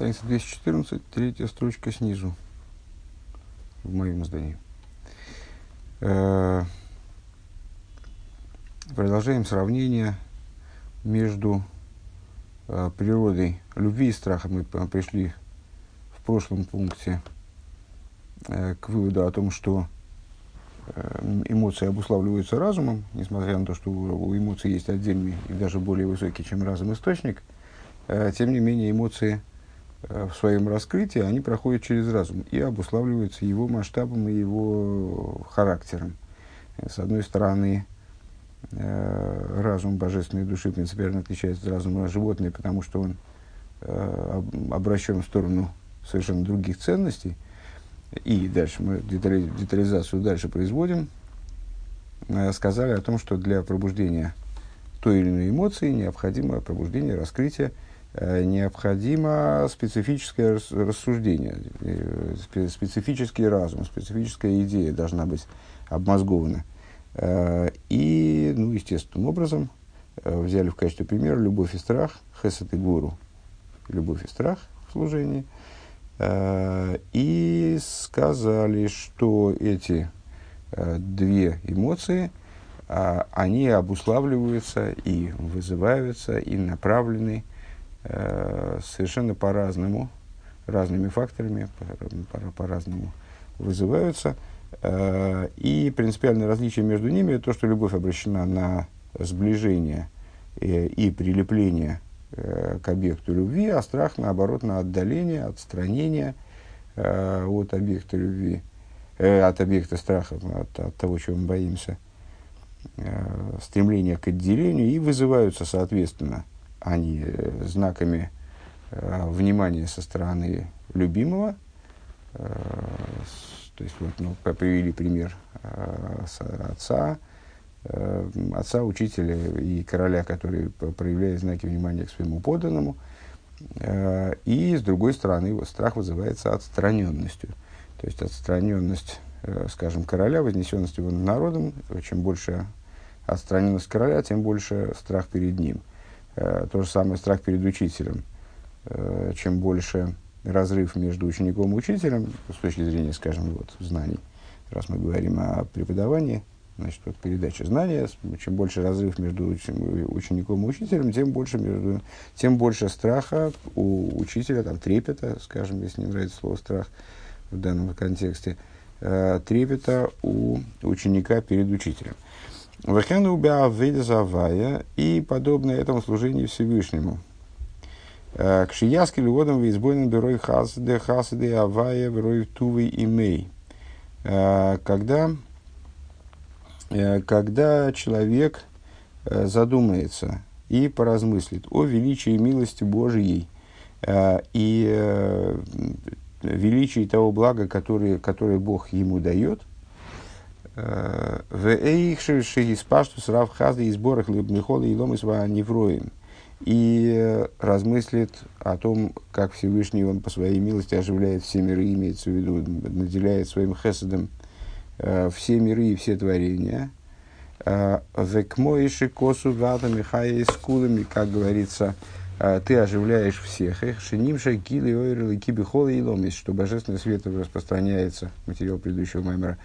Страница 214, третья строчка снизу, в моем издании. Э, продолжаем сравнение между э, природой любви и страха. Мы пришли в прошлом пункте э, к выводу о том, что эмоции обуславливаются разумом, несмотря на то, что у эмоций есть отдельный и даже более высокий, чем разум, источник, тем не менее эмоции в своем раскрытии, они проходят через разум и обуславливаются его масштабом и его характером. С одной стороны, э, разум божественной души принципиально отличается от разума животной, потому что он э, обращен в сторону совершенно других ценностей. И дальше мы детализацию дальше производим. Сказали о том, что для пробуждения той или иной эмоции необходимо пробуждение, раскрытие – Э, необходимо специфическое рассуждение, э, специфический разум, специфическая идея должна быть обмозгована. Э, и, ну, естественным образом, взяли в качестве примера любовь и страх, хесед и гуру, любовь и страх в служении, и сказали, что эти две эмоции, они обуславливаются и вызываются, и направлены Э, совершенно по-разному, разными факторами, по-разному по, вызываются. Э, и принципиальное различие между ними то, что любовь обращена на сближение э, и прилепление к объекту любви, а страх, наоборот, на отдаление, отстранение от объекта любви, от объекта страха, от, от того, чего мы боимся, стремление к отделению, и вызываются, соответственно, они э, знаками э, внимания со стороны любимого. Э, то есть, вот, ну, привели пример отца, отца, учителя и короля, который проявляет знаки внимания к своему подданному. И, с другой стороны, его страх вызывается отстраненностью. То есть, отстраненность, скажем, короля, вознесенность его народом. Чем больше отстраненность короля, тем больше страх перед ним. Э, то же самое страх перед учителем. Э, чем больше разрыв между учеником и учителем, с точки зрения, скажем, вот, знаний, раз мы говорим о преподавании, значит, вот передача знания, чем больше разрыв между учеником и учителем, тем больше, между, тем больше страха у учителя, там, трепета, скажем, если не нравится слово страх в данном контексте, э, трепета у ученика перед учителем. Вехену завая и подобное этому служению Всевышнему. К шияски льводам визбойным берой хасде хасде авая берой тувы имей. Когда, когда человек задумается и поразмыслит о величии милости Божией и величии того блага, которое, которое Бог ему дает, в эйх шииспаштус рав хазды либнихола и размыслит о том, как Всевышний он по своей милости оживляет все миры, имеется в виду, наделяет своим хесадом э, все миры и все творения. Векмоиши косу вата михая скулами, как говорится, э, ты оживляешь всех их, шинимша кили ойры кибихола и ломис, что божественный свет распространяется, материал предыдущего маймера,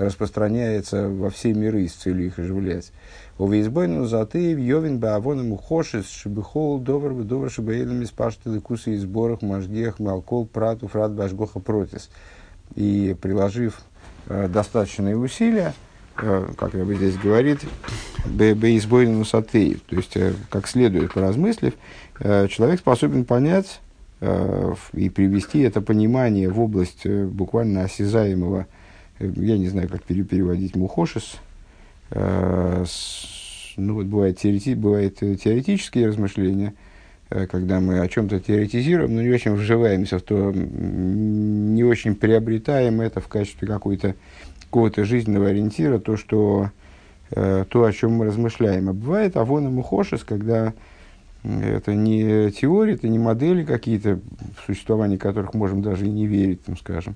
распространяется во все миры с целью их оживлять. У Вейсбойну заты в Йовин Баавоном Ухошис Шибихол Довар Довар Шибаэлем из Пашты Ликусы и сборах Можгех Малкол Прату Фрат Башгоха Протис. И приложив э, достаточные усилия, э, как я бы здесь говорит, Бейсбойну Сатей, то есть э, как следует поразмыслив, человек способен понять э, и привести это понимание в область э, буквально осязаемого я не знаю, как переводить мухошис. Э, ну, вот бывает, теорети, бывает теоретические размышления, э, когда мы о чем-то теоретизируем, но не очень вживаемся в то, не очень приобретаем это в качестве какой-то какого-то жизненного ориентира, то, что, э, то, о чем мы размышляем. А бывает авон и мухошис, когда это не теории, это не модели какие-то, в существовании которых можем даже и не верить, там, скажем,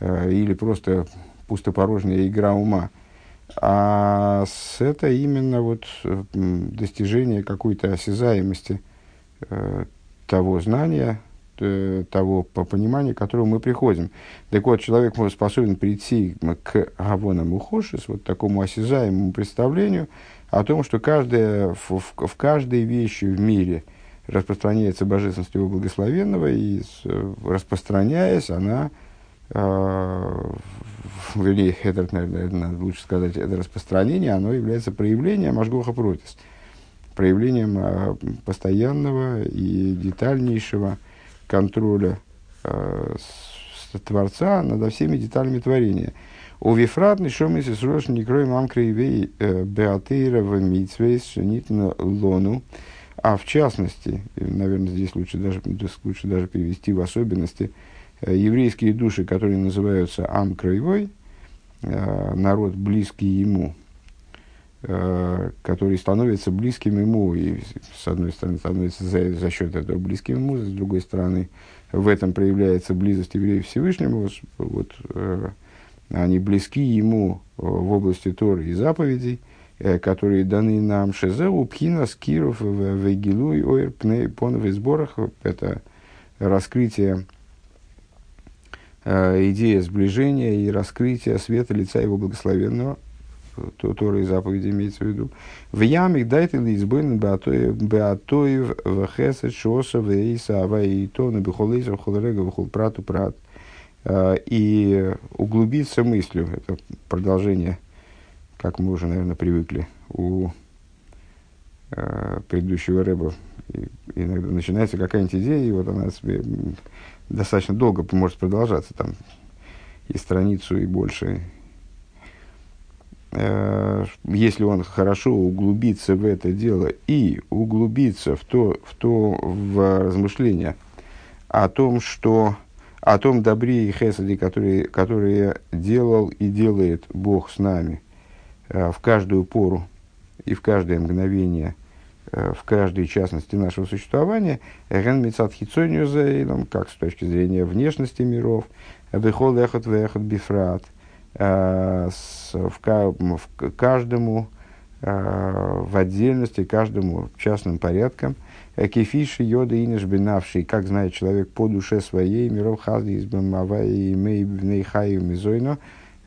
или просто пустопорожняя игра ума. А с это именно вот достижение какой-то осязаемости э, того знания, э, того по понимания, к которому мы приходим. Так вот, человек может способен прийти к Гавонам Ухошис, вот такому осязаемому представлению о том, что каждая, в, в, в каждой вещи в мире распространяется божественность его благословенного, и распространяясь, она э, вернее, это, наверное, лучше сказать, это распространение, оно является проявлением Ашгоха Протис, проявлением э, постоянного и детальнейшего контроля э, с, Творца над всеми деталями творения. У Вифрат Нишом из Рош Никрой Мамкрей э, Беатейра в Митсвейс Шенитна Лону. А в частности, наверное, здесь лучше даже, лучше даже перевести в особенности, еврейские души, которые называются Ам Краевой, Э, народ близкий ему, э, который становится близким ему, и с одной стороны становится за, за счет этого близким ему, с другой стороны в этом проявляется близость евреев Всевышнему, вот, вот э, они близки ему в области Торы и заповедей, которые даны нам Шезеу, Пхина, Скиров, Вегилу и Ойр, Пней, Понов и Сборах. Это раскрытие Э, идея сближения и раскрытия света лица его благословенного, то, Тора и заповеди имеется в виду. В ямик дайте ли избойн беатоев в хесед шоса то на бихолейза холорега вхол прату прат. Э, и углубиться мыслью, это продолжение, как мы уже, наверное, привыкли у э, предыдущего рэба. иногда начинается какая-нибудь идея, и вот она себе достаточно долго может продолжаться, там, и страницу, и больше. Э, если он хорошо углубится в это дело и углубится в то, в то в размышления о том, что о том добре и хесаде, которые, которые делал и делает Бог с нами э, в каждую пору и в каждое мгновение – Э, в каждой частности нашего существования, ген мецад хитсонию как с точки зрения внешности миров, бихол эхот вехот бифрат, э, в каждому э, в отдельности, каждому частным порядком, кефиши йода и бинавший, как знает человек по душе своей, миров хазди из бамава и мейхаю мизойно,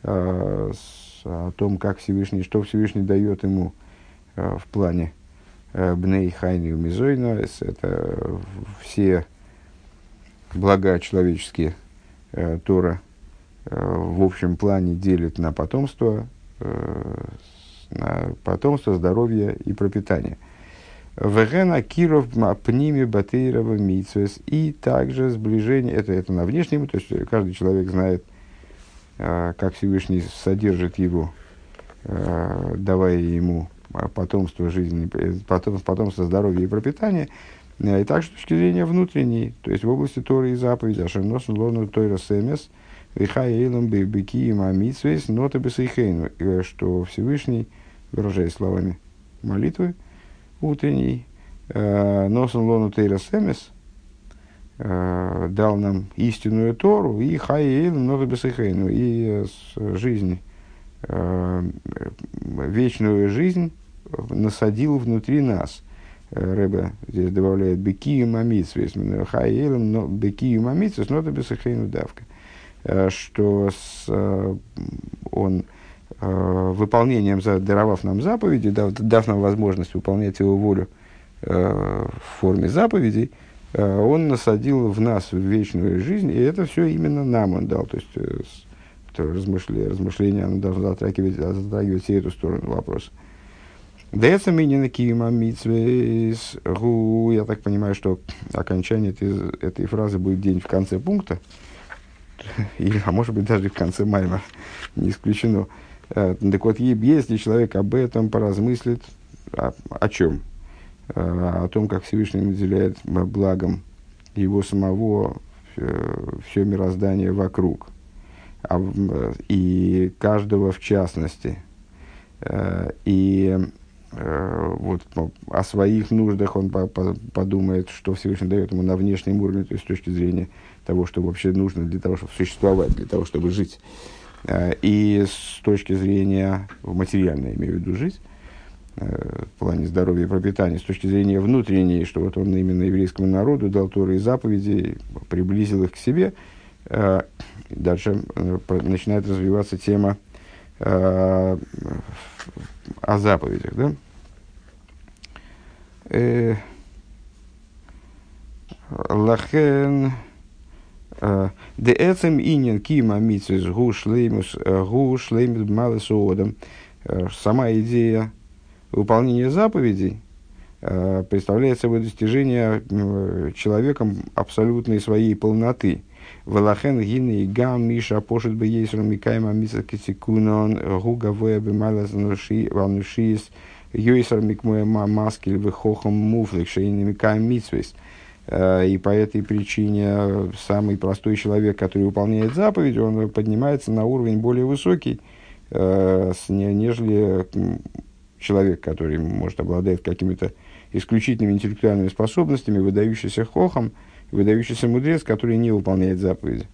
о том, как Всевышний, что Всевышний дает ему в плане Э, Бней Хайни Мизойна, это все блага человеческие э, Тора э, в общем плане делит на потомство, на потомство, здоровье и пропитание. Вегена Киров Пними Батейрова Митсвес и также сближение, это, это на внешнем, то есть каждый человек знает, как Всевышний содержит его, давая ему потомство жизни, потом, потомство здоровья и пропитания, э, и также с точки зрения внутренней, то есть в области Торы и заповеди, Ашернос Лону Тойра Семес, Виха Эйлам Бейбеки и Мамитсвейс, Нота Бесейхейну, э, что Всевышний, выражаясь словами молитвы утренней, э, Носан Лону Тойра Семес, дал нам истинную Тору и Хай Эйлам Нота Бесейхейну, и жизнь вечную жизнь насадил внутри нас. Э, Рэбе здесь добавляет бекию мамитсвес, хаэлем, но бекию мамитсвес, но это бесахейну давка. Э, что с, э, он выполнением, даровав нам заповеди, дав, дав нам возможность выполнять его волю в форме заповедей, он насадил в нас вечную жизнь, и это все именно нам он дал. То есть размышление, размышление оно должно затрагивать, затрагивать все эту сторону вопроса. Дэца минина кима митсвейс гу. Я так понимаю, что окончание этой, этой фразы будет день в конце пункта. Или, а может быть, даже в конце майма. Не исключено. Э, так вот, если человек об этом поразмыслит, о, о чем? Э, о том, как Всевышний наделяет благом его самого все мироздание вокруг. А и каждого в частности. Э, и Э, вот, о своих нуждах он по, по, подумает, что Всевышний дает ему на внешнем уровне, то есть с точки зрения того, что вообще нужно для того, чтобы существовать, для того, чтобы жить. Э, и с точки зрения, в материальной, имею в виду, жить, в плане здоровья и пропитания, с точки зрения внутренней, что вот он именно еврейскому народу дал Торы и заповеди, приблизил их к себе. Дальше начинает развиваться тема о заповедях. Да? Лахен де эцем инин кима митсвис гу шлеймус гу шлеймус малесуодом. Сама идея выполнения заповедей представляет собой достижение человеком абсолютной своей полноты. Валахен гины и гам миша пошит бы ейсром микайма миса кисикунон гуга воя бы малас ванушис йойсар микмуя маскель вихохом муфлик шейни микайм митсвис. Э, и по этой причине самый простой человек, который выполняет заповедь, он поднимается на уровень более высокий, э, нежели человек, который, может, обладает какими-то исключительными интеллектуальными способностями, выдающийся хохом, выдающийся мудрец, который не выполняет заповеди.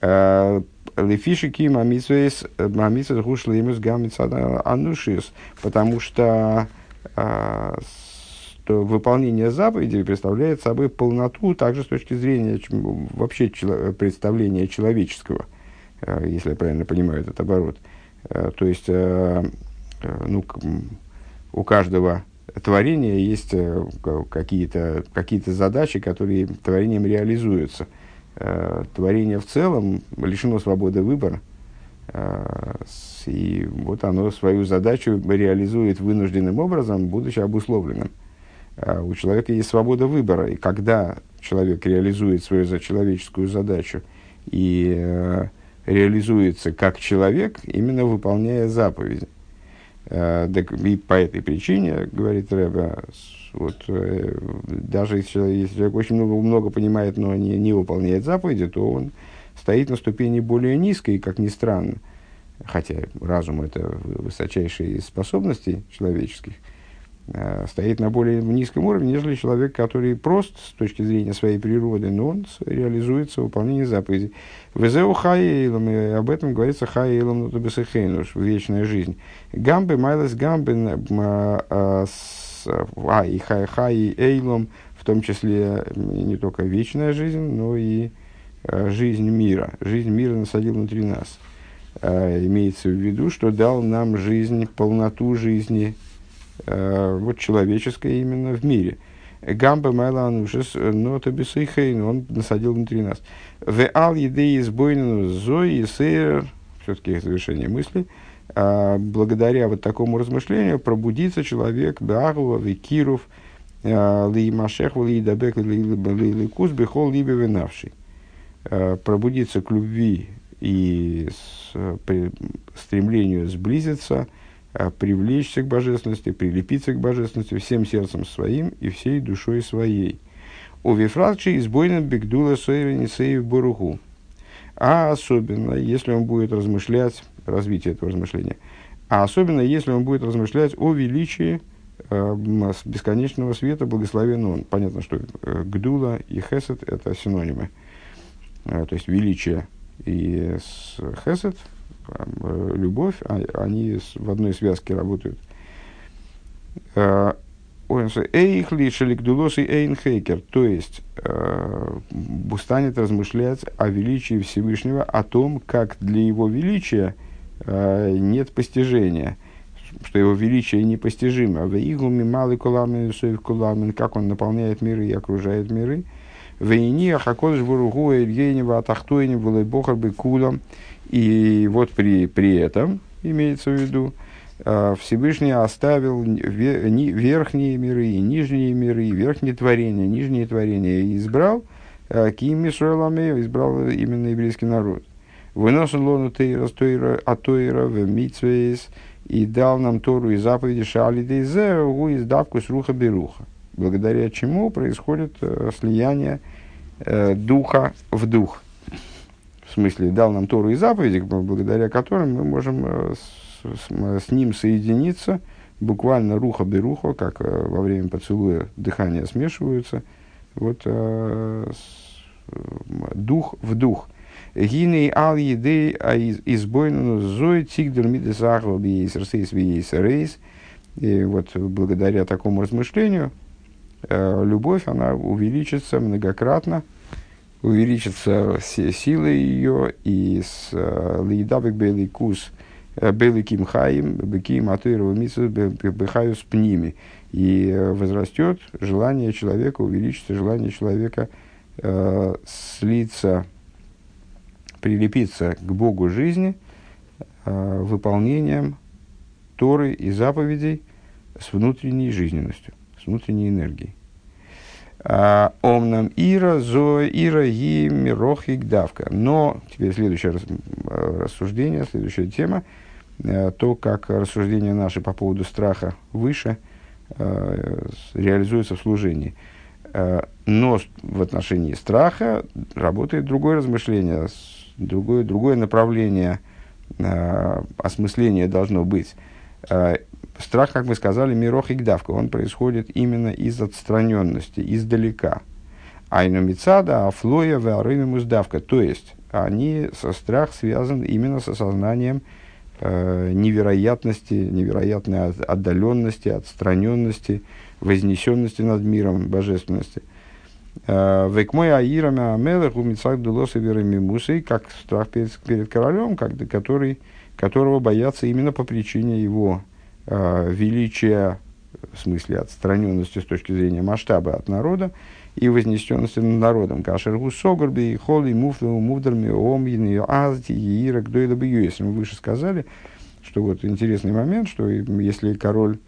Э, Лефишики мамисвейс мамисвейс гамицада анушис, потому что что выполнение заповедей представляет собой полноту также с точки зрения вообще представления человеческого, э, если я правильно понимаю этот оборот. Э, то есть э, ну, у каждого творения есть какие-то какие задачи, которые творением реализуются. Творение в целом лишено свободы выбора. И вот оно свою задачу реализует вынужденным образом, будучи обусловленным. А у человека есть свобода выбора, и когда человек реализует свою человеческую задачу и э, реализуется как человек, именно выполняя заповеди. Э, и по этой причине, говорит Рэбе, вот, э, даже если человек, если человек очень много, много понимает, но не, не выполняет заповеди, то он стоит на ступени более низкой, как ни странно. Хотя разум – это высочайшие способности человеческих – стоит на более низком уровне, нежели человек, который прост с точки зрения своей природы, но он реализуется в выполнении заповедей. Везеу хаейлом, и об этом говорится хаейлом ну тобесехейнуш, вечная жизнь. Гамбы, майлес гамбы, а, а и хай эйлом, в том числе не только вечная жизнь, но и а, жизнь мира. Жизнь мира насадил внутри нас. А, имеется в виду, что дал нам жизнь, полноту жизни, Э, вот человеческое именно в мире. Гамба Майланушес, но то бесыхейн, он насадил внутри нас. В ал еды избойнину зои сейр, все-таки завершение мысли, а, благодаря вот такому размышлению пробудится человек Беагова, Викиров, а, Ли Машех, Ли Дабек, Ли Кус, Бехол, Либе Венавший. А, пробудится к любви и стремлению сблизиться – привлечься к божественности, прилепиться к божественности всем сердцем своим и всей душой своей. У Вифракчи избойным бигдула соевенисеев буруху. А особенно, если он будет размышлять, развитие этого размышления, а особенно, если он будет размышлять о величии э, бесконечного света, благословен он. Понятно, что э, Гдула и Хесед – это синонимы. Э, то есть, величие и Хесед – любовь, а, они в одной связке работают. Э, Эйх лишелик дулос и эйн хейкер, то есть э, станет размышлять о величии Всевышнего, о том, как для его величия нет постижения, что его величие непостижимо. В игуми малый куламин, куламин, как он наполняет миры и окружает миры. В ине хакодыш буругу эльгейнева атахтуйнева кулам. И вот при, при этом, имеется в виду, а, Всевышний оставил верхние миры и нижние миры, и верхние творения, нижние творения, и избрал а, Ким Исруэламею, избрал именно еврейский народ. Выносил лону Тейра, Тойра, Атойра, в Митсвейс, и дал нам Тору и заповеди Шали Дейзе, у издавку с Руха Беруха. Благодаря чему происходит э, слияние э, духа в дух смысле, дал нам Тору и заповеди, благодаря которым мы можем э, с, с, с ним соединиться, буквально руха беруха, как э, во время поцелуя дыхания смешиваются, вот э, с, дух в дух. Гиней ал едей а избойну зой тигдер мидесахл биейсер сейс биейсер рейс. И вот благодаря такому размышлению э, любовь, она увеличится многократно, увеличится сила ее, и с э, лейдабек белый кус э, белый кимхаим, беким атырова митсу бехаю с пними. И э, возрастет желание человека, увеличится желание человека э, слиться, прилепиться к Богу жизни э, выполнением Торы и заповедей с внутренней жизненностью, с внутренней энергией. А, Омнам Ира, Зоя, Ира, Ги, Мирохик, Давка. Но теперь следующее рассуждение, следующая тема, э, то, как рассуждение наше по поводу страха выше э, реализуется в служении. Э, но в отношении страха работает другое размышление, другое, другое направление осмысления должно быть страх, как мы сказали, мирох и гдавка, он происходит именно из отстраненности, издалека. Айну мицада, афлоя, веарыну муздавка. То есть, они, со страх связан именно с осознанием э, невероятности, невероятной отдаленности, отстраненности, вознесенности над миром, божественности. Э, Векмой аирами амелах у мицак дулоса верами мусой, как страх перед, перед королем, как, который, которого боятся именно по причине его величия, в смысле отстраненности с точки зрения масштаба от народа, и вознесенности над народом. Кашергу Согорби, Холи, Муфлу, Мувдарми, Омьин, Азти, Иира, Гдойда, Если мы выше сказали, что вот интересный момент, что если король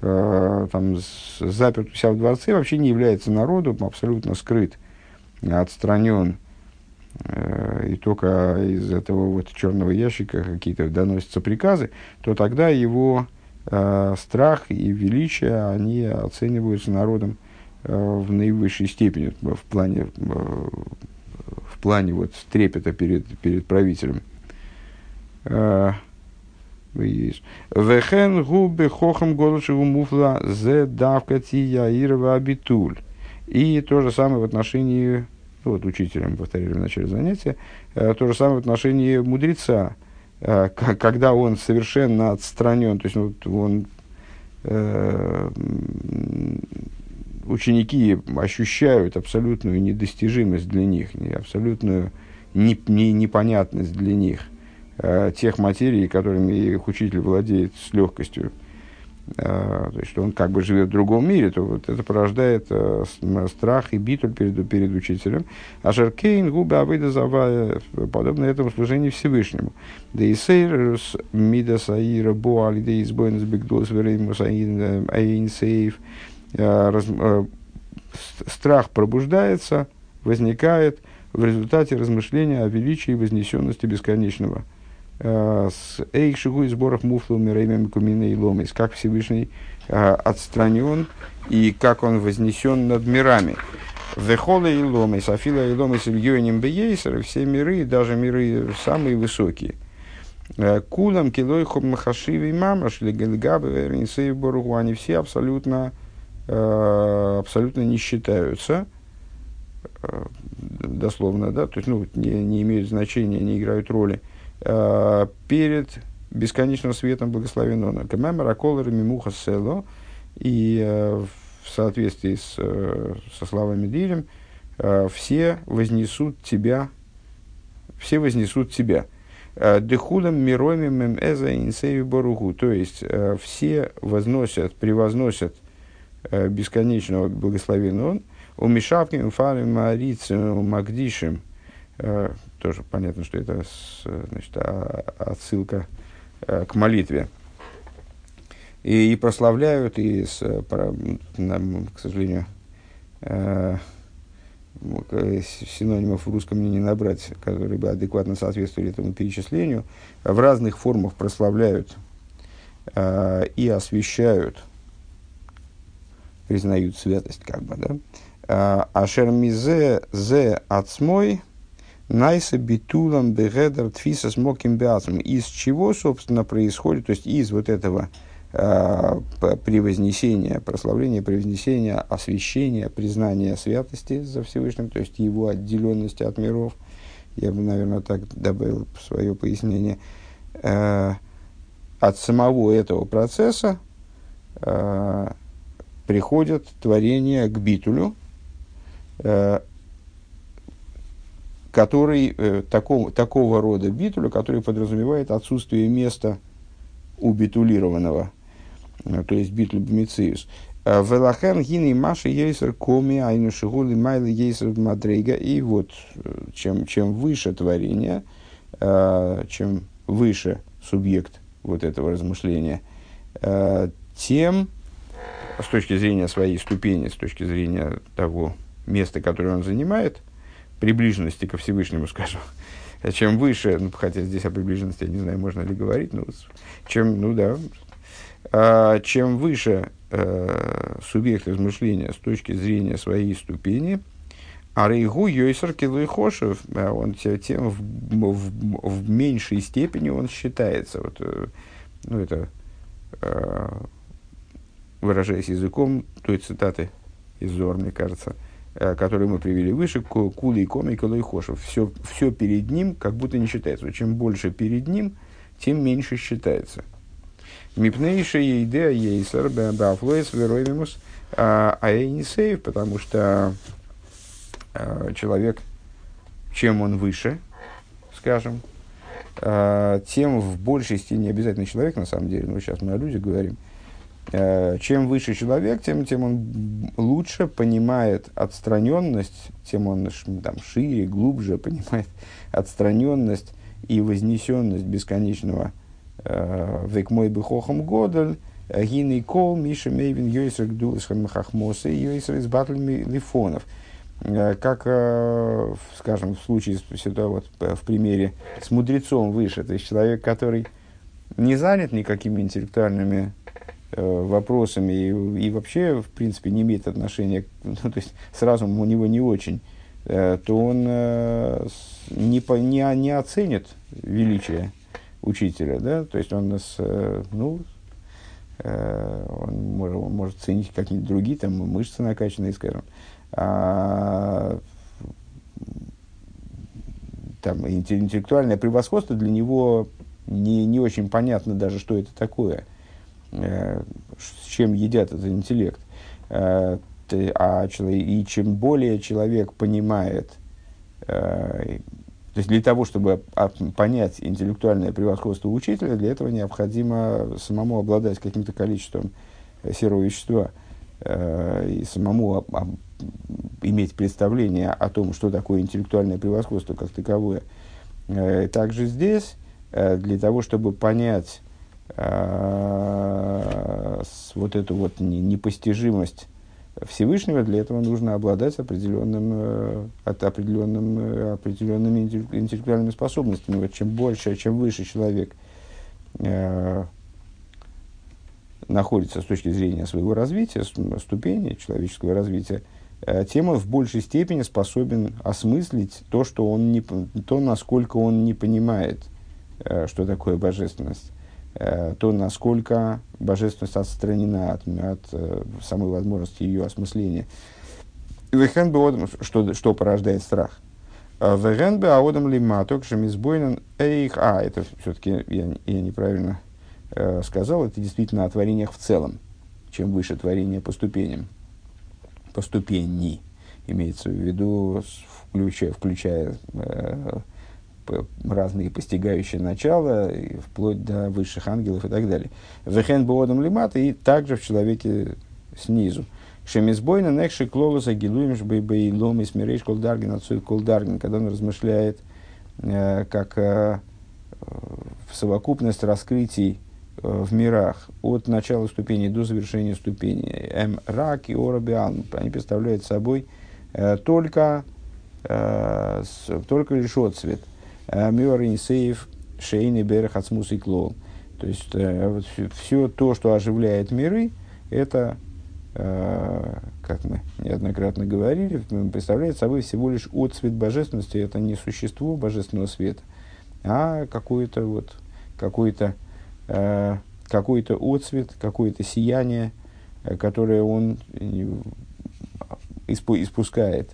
э, там заперт у себя в дворце, вообще не является народом, абсолютно скрыт, отстранен, э, и только из этого вот черного ящика какие-то доносятся приказы, то тогда его э, страх и величие, они оцениваются народом э, в наивысшей степени, в плане, э, в плане вот трепета перед, перед правителем. Э, Вехен губы хохам голошеву муфла зе давка тия ирова абитуль. И то же самое в отношении, ну, вот учителям повторили в начале занятия, э, то же самое в отношении мудреца. Э, когда он совершенно отстранен, то есть вот он, э, ученики ощущают абсолютную недостижимость для них, абсолютную не, не, непонятность для них э, тех материй, которыми их учитель владеет с легкостью. Э, то есть, что он как бы живет в другом мире, то вот это порождает э, страх и битуль перед, перед учителем. А Жаркейн губы Авыда Завая, подобно этому служению Всевышнему. Да и сейрус мида саира бо алиде избойнес бигдос вереймус аин сейф. Э, страх пробуждается, возникает в результате размышления о величии и вознесенности бесконечного – Э, с Эйшигу и сборах муфлу миреймем кумина и ломис, как Всевышний э, отстранен и как он вознесен над мирами. Вехола и ломис, афила и ломис ильюним бейсер, все миры, даже миры самые высокие. Э, кулам килой хобмахашиви мамаш легальгабы вернисей боругу, они все абсолютно, абсолютно не считаются, дословно, да, то есть, ну, не, не имеют значения, не играют роли – Э, перед бесконечным светом благословенного. Камемера колора мимуха село. И э, в соответствии с, э, со словами Дилем, все вознесут тебя, все вознесут тебя. Дехулам миромим эза инсеви боругу. То есть, все возносят, превозносят бесконечного благословенного. У Мишавким, Фалим, Марицем, Магдишем – Э, тоже понятно, что это значит, а, отсылка э, к молитве. И, и прославляют, и, с, про, нам, к сожалению, э, синонимов в русском мне не набрать, которые бы адекватно соответствовали этому перечислению, в разных формах прославляют э, и освещают, признают святость, как бы, да. Ашер мизе зе ацмой – Найса битулам бегедер тфиса смоким беацм. Из чего, собственно, происходит, то есть из вот этого э, превознесения, прославления, превознесения, освящения, признания святости за Всевышним, то есть его отделенности от миров, я бы, наверное, так добавил свое пояснение, э, от самого этого процесса э, приходят творения к битулю, который, э, такого, такого рода битулю, который подразумевает отсутствие места у битулированного, э, то есть битуль бмициус. Э, Велахен гини маши ейсер коми айну шигули майли ейсер мадрейга. И вот э, чем, чем выше творение, чем выше субъект вот этого размышления, тем с точки зрения своей ступени, с точки зрения того места, которое он занимает, приближенности ко Всевышнему, скажем, чем выше, ну, хотя здесь о приближенности, я не знаю, можно ли говорить, но чем, ну да, а, чем выше э, субъект размышления с точки зрения своей ступени, а рейгу йойсер килуихошев, а он тем в, в, в меньшей степени он считается. Вот, э, ну, это э, выражаясь языком той цитаты из Зор, мне кажется, э, которую мы привели выше, кули и коми и хошев. Все, все перед ним как будто не считается. Чем больше перед ним, тем меньше считается. Мипнейша идея ейсер бафлоис вероймимус аэйнисейв, потому что э, человек, чем он выше, скажем, э, тем в большей степени обязательно человек, на самом деле, ну, сейчас мы о людях говорим, чем выше человек, тем, тем он лучше понимает отстраненность, тем он там, шире, глубже понимает отстраненность и вознесенность бесконечного э, век мой бы хохом годаль, э, гинный кол, Миша Мейвин, Йойсер Гдулышхан Махахмоса и Йойсер из батлями лифонов. Как, скажем, в случае, вот, в примере с мудрецом выше, то есть человек, который не занят никакими интеллектуальными Э, вопросами и, и вообще, в принципе, не имеет отношения, ну, то есть с разумом у него не очень, э, то он э, не, по, не, не оценит величие учителя, да, то есть он нас, ну, он может, он может ценить какие-нибудь другие, там, мышцы накачанные, скажем, а, там, интеллектуальное превосходство для него не, не очень понятно даже, что это такое – Э, с чем едят этот интеллект. Э, а и чем более человек понимает, э, то есть для того, чтобы понять интеллектуальное превосходство учителя, для этого необходимо самому обладать каким-то количеством серого вещества и самому иметь представление о том, что такое интеллектуальное превосходство как таковое. Также здесь, для того, чтобы понять вот эту вот непостижимость Всевышнего, для этого нужно обладать определенным, э, от определенным, э, определенными интеллектуальными способностями. Вот чем больше, чем выше человек э, находится с точки зрения своего развития, ступени человеческого развития, тем он в большей степени способен осмыслить то, что он не, то, насколько он не понимает, что такое божественность. Э, то насколько божественность отстранена от, от э, самой возможности ее осмысления. Что, что порождает страх? Э, Вегенбе аодам лиматок шемизбойнен эйх. А, это все-таки я, я неправильно э, сказал, это действительно о творениях в целом. Чем выше творение по ступеням, по ступени, имеется в виду, включая, включая э, разные постигающие начала, вплоть до высших ангелов и так далее. Вехен боодом лимата и также в человеке снизу. Шемизбойна некши клолоса гилуемш бейбей ломис мирейш колдаргин отцой колдаргин, когда он размышляет э, как э, в совокупность раскрытий э, в мирах от начала ступени до завершения ступени. М рак и орабиан, они представляют собой только, только лишь отцвет. Э, Мюринсеев, Шейни, Берех, Ацмус и Клол. То есть э, вот, все то, что оживляет миры, это, э, как мы неоднократно говорили, представляет собой всего лишь отцвет божественности. Это не существо божественного света, а какой-то вот, какой-то какой-то отцвет, какое-то сияние, которое он испускает.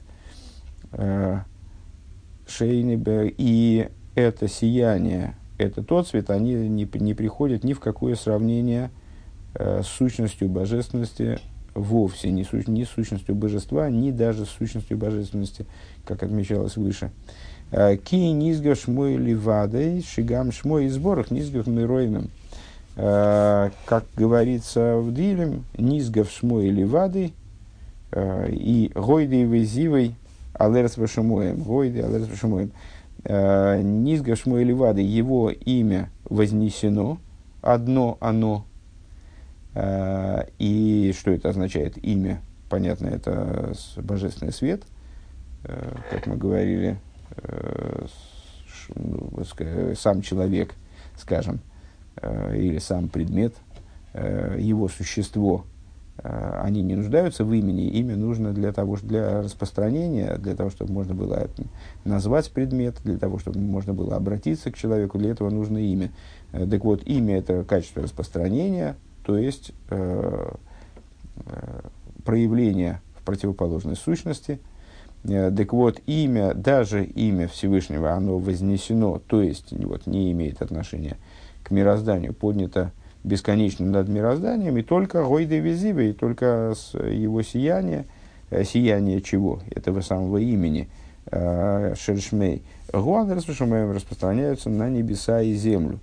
Э, Шейнибер, и это сияние, это тот цвет, они не, не приходят ни в какое сравнение сущностью божественности вовсе, не, су, не сущностью божества, ни даже сущностью божественности, как отмечалось выше. Ки низгав шмой ливадой, шигам шмой сборах низгав мироином. Как говорится в Дилем, низгав шмой ливадой и гойдой везивой алерс вашамоем. Гойды алерс вашамоем. Низгав шмой ливадой, его имя вознесено, одно оно, и что это означает? Имя, понятно, это божественный свет, как мы говорили, ну, сам человек, скажем, или сам предмет, его существо, они не нуждаются в имени. Имя нужно для того, для распространения, для того, чтобы можно было назвать предмет, для того, чтобы можно было обратиться к человеку. Для этого нужно имя. Так вот, имя – это качество распространения, то есть проявление в противоположной сущности – Э, так вот, имя, даже имя Всевышнего, оно вознесено, то есть вот, не имеет отношения к мирозданию, поднято бесконечным над мирозданием, и только Гойды Визибе, и только с его сияния, э, сияние чего? Этого самого имени, э, Шершмей, Гуан распространяются на небеса и землю.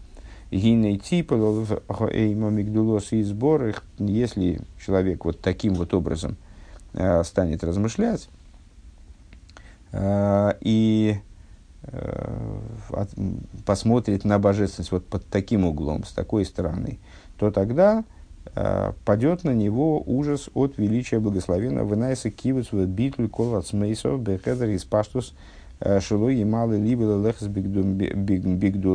Гиней типа, мигдулос и сбор, если человек вот таким вот образом станет размышлять, Э, и э, посмотрит на божественность вот под таким углом, с такой стороны, то тогда э, падет на него ужас от величия благословенного. Вынайса кивус в битуль кол от смейсов бехедер из паштус шилой и малый либел лехс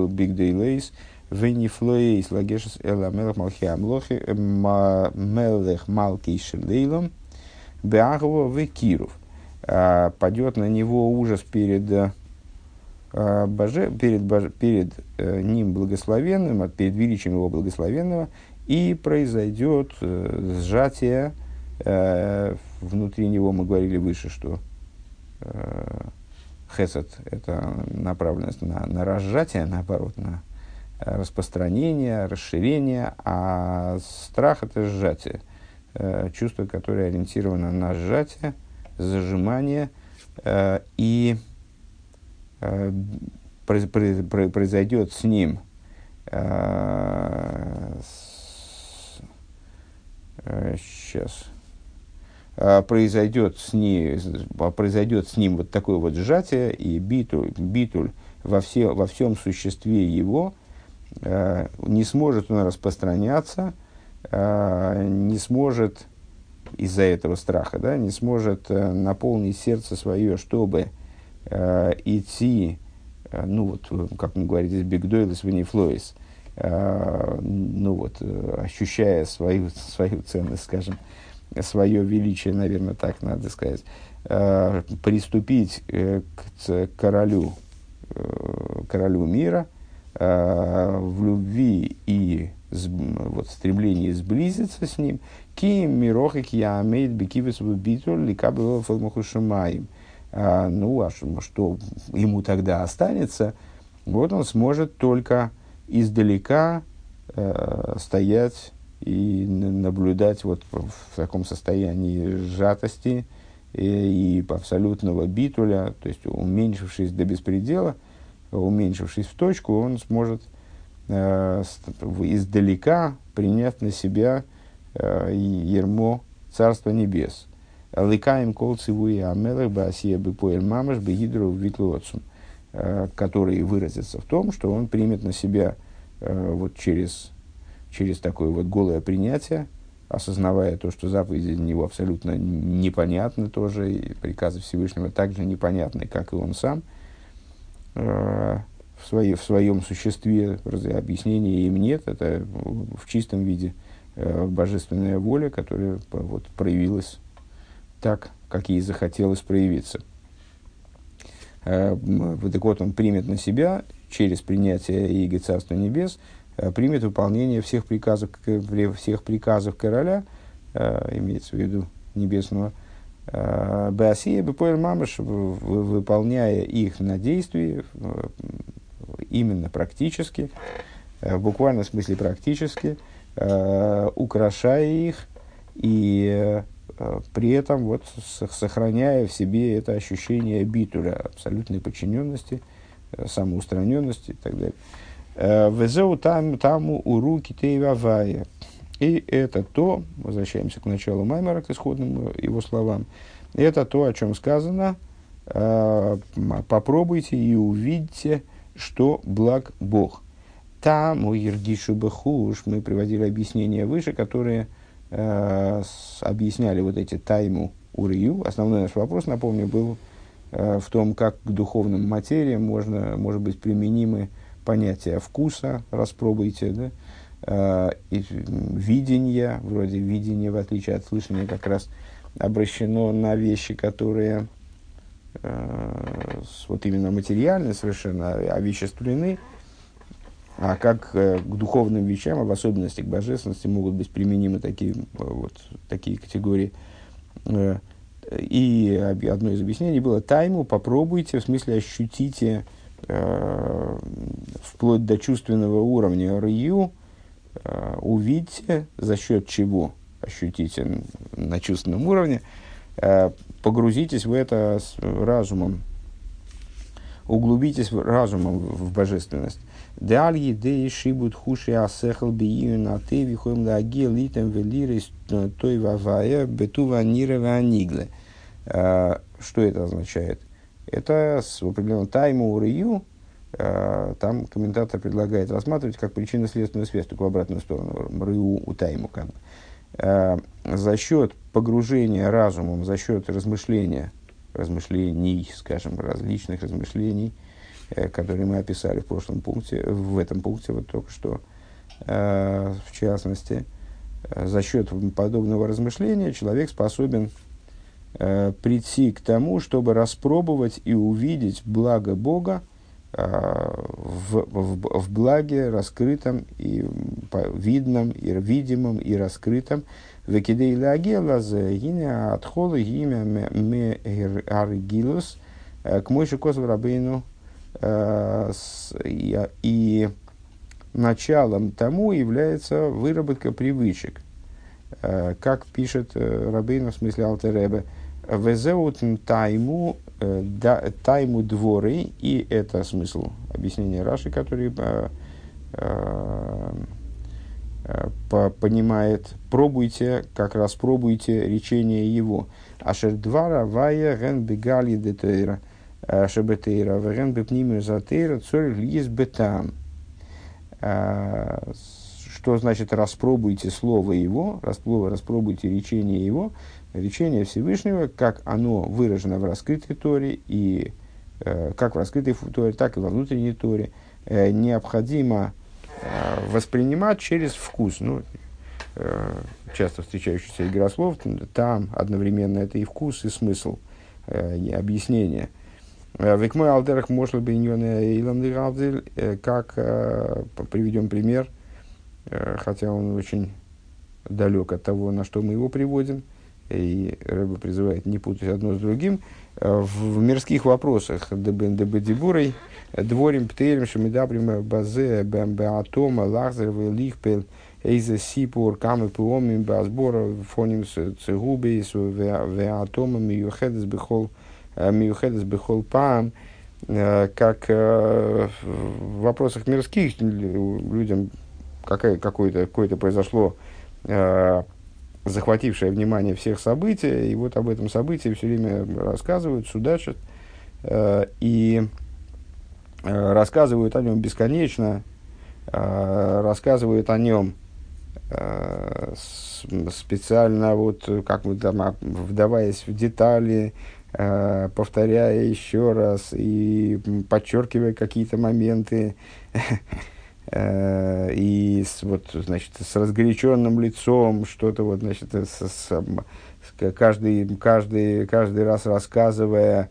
бигдейлейс венифлоейс лагешес эла мелех малхи амлохи мелех малки шелейлом беагово в киров. А, падет на него ужас перед, боже, перед, боже, перед э, ним благословенным, перед величием его благословенного, и произойдет э, сжатие э, внутри него. Мы говорили выше, что хесед – это направленность на, на разжатие, наоборот, на распространение, расширение, а страх – это сжатие, чувство, которое ориентировано на сжатие – зажимание, и произойдет с ним э, сейчас э, произойдет с, ней, произойдет с ним вот такое вот сжатие, и битуль, битуль во, все, во всем существе его э, не сможет он распространяться, э, не сможет из-за этого страха, да, не сможет э, наполнить сердце свое, чтобы э, идти, э, ну вот, э, как мы говорим здесь, бигдойлес венифлоис, э, ну вот, э, ощущая свою, свою ценность, скажем, свое величие, наверное, так надо сказать, э, приступить э, к королю, э, королю мира э, в любви и вот, стремлении сблизиться с ним, ки мирох и киамейт бекивес битуль ликабела фалмахушимаем. А, ну, а что, ему тогда останется? Вот он сможет только издалека э, стоять и наблюдать вот в таком состоянии сжатости и, и абсолютного битуля, то есть уменьшившись до беспредела, уменьшившись в точку, он сможет э, издалека принять на себя э, ермо Царства Небес. Ликаем кол цивуи амелах баасия бепоэль мамаш бегидру витлуотсум, э, который выразится в том, что он примет на себя э, вот через, через такое вот голое принятие, осознавая то, что заповеди для него абсолютно непонятны тоже, и приказы Всевышнего также непонятны, как и он сам, э, в, своей, в своем существе объяснения им нет, это в чистом виде божественная воля, которая вот, проявилась так, как ей захотелось проявиться. Э, так вот, он примет на себя через принятие Иго Царства Небес, э, примет выполнение всех приказов, всех приказов короля, э, имеется в виду небесного, Беасия Бепоэль Мамаш, выполняя их на действии, именно практически, в буквальном смысле практически, украшая их и при этом вот сохраняя в себе это ощущение битуля, абсолютной подчиненности, э, самоустраненности и так далее. Э, Везеу там, таму уруки тейвавая. И это то, возвращаемся к началу Маймера, к исходным его словам, это то, о чем сказано, попробуйте и увидите, что благ Бог. Там у Ергишу Бехуш мы приводили объяснения выше, которые э, объясняли вот эти тайму урию. Основной наш вопрос, напомню, был э, в том, как к духовным материям можно, может быть применимы понятия вкуса, распробуйте, да, э, и видения, вроде видения, в отличие от слышания, как раз обращено на вещи, которые э, вот именно материальны совершенно, овеществлены, а как э, к духовным вещам, а в особенности к божественности, могут быть применимы такие, э, вот, такие категории. Э, и одно из объяснений было тайму, попробуйте, в смысле ощутите вплоть до чувственного уровня раю, э, увидите, за счет чего ощутите на чувственном уровне, погрузитесь в это с разумом, углубитесь разумом в божественность. Даль едей шибут хуши асехал биию на ты вихуем лаги литем велирис той вавая бетува нирова нигле. Что это означает? Это с определенным тайму урию, там комментатор предлагает рассматривать как причинно-следственную связь, только в обратную сторону, рыу у тайму. Как бы. За счет погружения разумом, за счет размышления, размышлений, скажем, различных размышлений – Э, которые мы описали в прошлом пункте, в этом пункте вот только что, э, в частности, э, за счет подобного размышления человек способен прийти к тому, чтобы распробовать и увидеть благо Бога в, в, в благе раскрытом и видном, и видимом, и раскрытом. Векидей лагела к мойши козу рабейну и началом тому является выработка привычек. Э, как пишет э, Рабейна, в смысле Алтеребе, «Везеут тайму, тайму дворы», и это смысл объяснения Раши, который понимает, пробуйте, как раз пробуйте речение его. Ашер двара вая ген бегали детейра – Э, Шебетейра, Варен Бепнимию Затейра, Цорь Лиес Бетам. Э, что значит распробуйте слово его, распробуйте речение его, речение Всевышнего, как оно выражено в раскрытой Торе, и э, как в раскрытой Торе, так и во внутренней Торе, необходимо воспринимать через вкус. Ну, часто встречающийся игрослов, там одновременно это и вкус, и смысл, и объяснение – Э, Векмой алдерах может быть илам э, как э, приведем пример, хотя он очень далек от того, на что мы его приводим, и Рэба призывает не путать одно с другим. В мирских вопросах. Дебедибурой дворим птелем шамидабрим базе беатома лахзер лихпел эйзе сипур камы пуомим базбора фоним цегубейс веатома миюхедес бихол Э, Миюхедес Бехол Паам, э, как э, в вопросах мирских людям какое-то какое произошло захватившее внимание всех событий, и вот об этом событии все время рассказывают, судачат, и рассказывают о нем бесконечно, рассказывают о нем специально, вот, как мы там, вдаваясь в детали, Э, повторяя еще раз и подчеркивая какие-то моменты, э, и с, вот, значит, с разгоряченным лицом, что-то вот, значит, с, с, каждый, каждый, каждый раз рассказывая,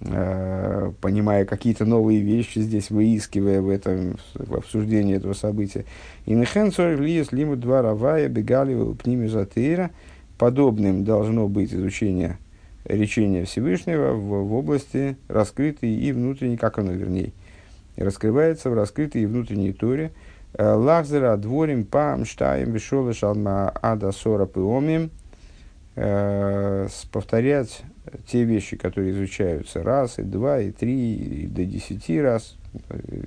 э, понимая какие-то новые вещи здесь, выискивая в этом в обсуждении этого события. И нехенцор лиес лиму два равая бегали пними затыра. Подобным должно быть изучение речения Всевышнего в, в области раскрытой и внутренней, как оно вернее, раскрывается в раскрытой и внутренней Торе. Лахзера дворим пам штаем вишолы шалма ада сора пиомим. Повторять те вещи, которые изучаются раз, и два, и три, и до десяти раз.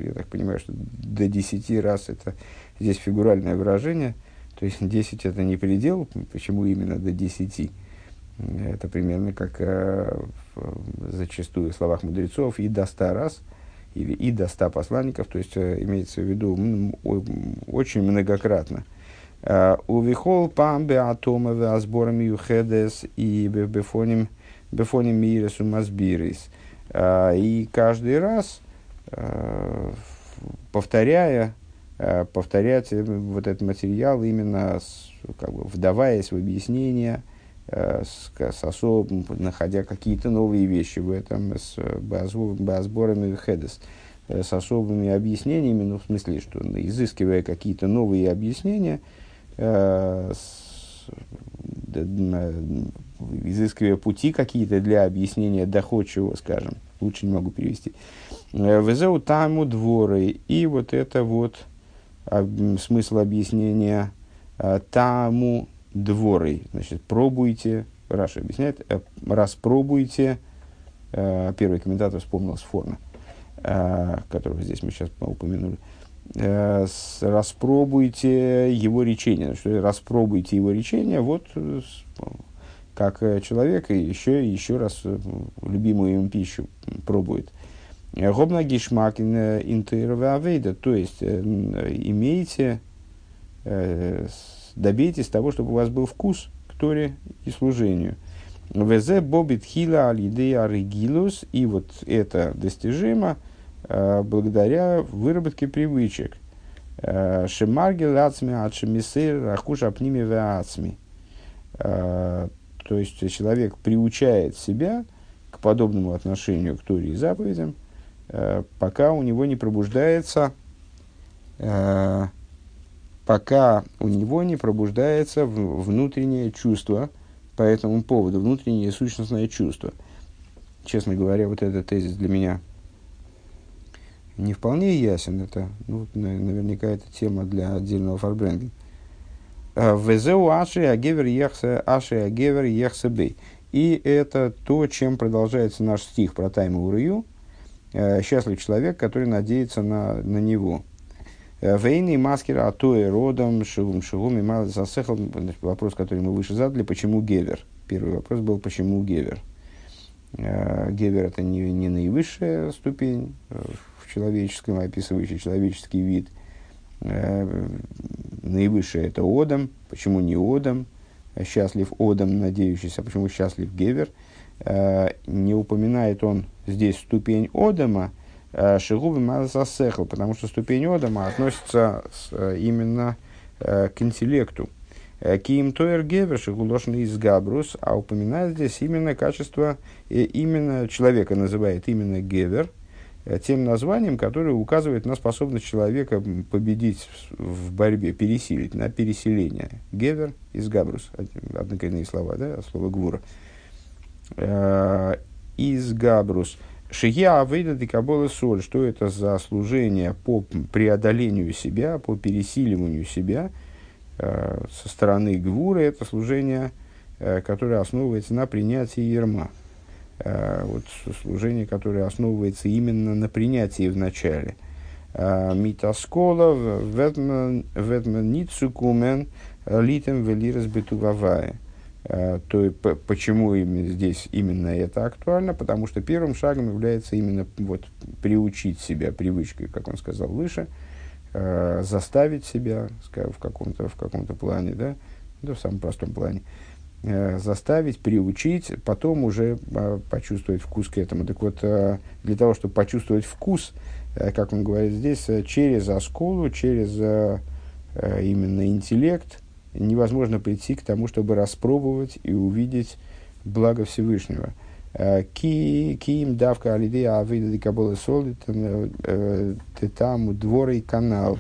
Я так понимаю, что до десяти раз это здесь фигуральное выражение. То есть десять это не предел. Почему именно до десяти? Это примерно как э, зачастую в словах мудрецов и до ста раз, или и до ста посланников, то есть э, имеется в виду очень многократно. Э, Увихол пам беатома веазборами юхедес и бефоним бефоним мирес умазбирис. Э, и каждый раз, повторяя, повторять вот этот материал именно как бы, вдаваясь в объяснение – с, с особым, находя какие-то новые вещи в этом, с базборами хедес, э, с особыми объяснениями, ну, в смысле, что изыскивая какие-то новые объяснения, э, с, изыскивая пути какие-то для объяснения доходчивого, скажем, лучше не могу перевести. Везеу таму дворы. И вот это вот смысл объяснения таму дворой. Значит, пробуйте, Раша объясняет, э, распробуйте, э, первый комментатор вспомнил с Форна, э, которого здесь мы сейчас упомянули, распробуйте его речение. Что распробуйте его речение, вот как человек еще и еще раз любимую им пищу пробует. Гобна гишмак интервавейда, то есть имейте добейтесь того, чтобы у вас был вкус к Торе и служению. Везе бобит хила алидея аригилус, и вот это достижимо э, благодаря выработке привычек. Э, Шемарги лацми ачемисыр рахуша пними веацми. Э, то есть человек приучает себя к подобному отношению к Торе и заповедям, э, пока у него не пробуждается э, пока у него не пробуждается внутреннее чувство по этому поводу, внутреннее сущностное чувство. Честно говоря, вот этот тезис для меня не вполне ясен. Это, ну, наверняка это тема для отдельного фарбренда. А, Везеу аши агевер ехсе аши агевер ехсе бей. И это то, чем продолжается наш стих про тайму урию. Э, Счастлив человек, который надеется на, на него. Вейный маскера атуэ родом шивум шивум и засехал. Вопрос, который мы выше задали, почему гевер? Первый вопрос был, почему гевер? Э, гевер это не, не наивысшая ступень э, в человеческом, описывающий человеческий вид. Э, наивысшая это Одам. Почему не Одам? Счастлив Одам, надеющийся. Почему счастлив Гевер? Не упоминает он здесь ступень Одама – Э, Шигубы Мазасехл, потому что ступень Одама относится э, именно э, к интеллекту. Киим Тойер Гевер Шигулошный из Габрус, а упоминает здесь именно качество, именно человека называет именно Гевер, тем названием, которое указывает на способность человека победить в борьбе, пересилить, на переселение. Гевер из Габрус, однокоренные слова, да, слово Гвура. Из Габрус – Шия Авейда Декабола Соль, что это за служение по преодолению себя, по пересиливанию себя э, со стороны Гвура, это служение, э, которое основывается на принятии ерма. Э, вот служение, которое основывается именно на принятии в начале. Э, Митаскола ветмен ницукумен литем велирас бетувавая. Э, то почему именно здесь именно это актуально? Потому что первым шагом является именно вот, приучить себя привычкой, как он сказал выше, э, заставить себя в каком-то, в каком-то плане, да, да, в самом простом плане, э, заставить, приучить, потом уже почувствовать вкус к этому. Так вот, для того, чтобы почувствовать вкус, как он говорит здесь, через осколу, через именно интеллект – невозможно прийти к тому, чтобы распробовать и увидеть благо Всевышнего. Э, ки им давка алидея авида кабола солит э, там дворы и канал,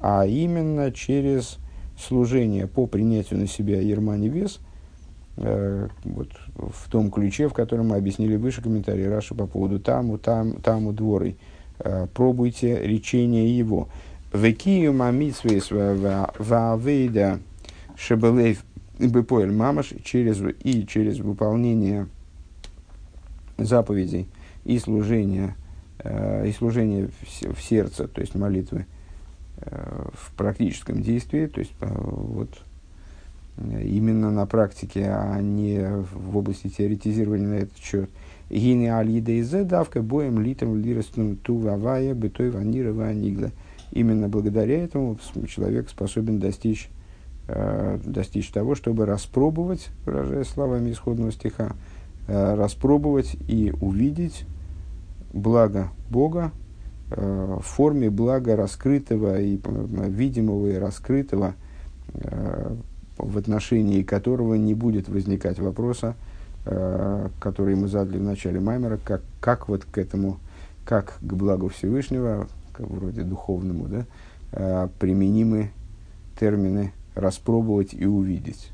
а именно через служение по принятию на себя ерма небес, э, вот в том ключе, в котором мы объяснили выше комментарий Раши по поводу таму, там, таму дворы. Пробуйте речение его. Векию мамитсвейс ваавейда шебелейв бепоэль мамаш через, и через выполнение заповедей и служения, э, и служения в, сердце, то есть молитвы э, в практическом действии, то есть э, вот именно на практике, а не в области теоретизирования на этот счет. Гини алида из давка боем литом лиростун ту вавая бытой ванира ванигла. Именно благодаря этому человек способен достичь, э, достичь того, чтобы распробовать, выражаясь словами исходного стиха, э, распробовать и увидеть благо Бога э, в форме блага раскрытого и видимого и раскрытого в отношении которого не будет возникать вопроса, который мы задали в начале Маймера, как, как вот к этому, как к благу Всевышнего, вроде духовному, да, применимы термины распробовать и увидеть.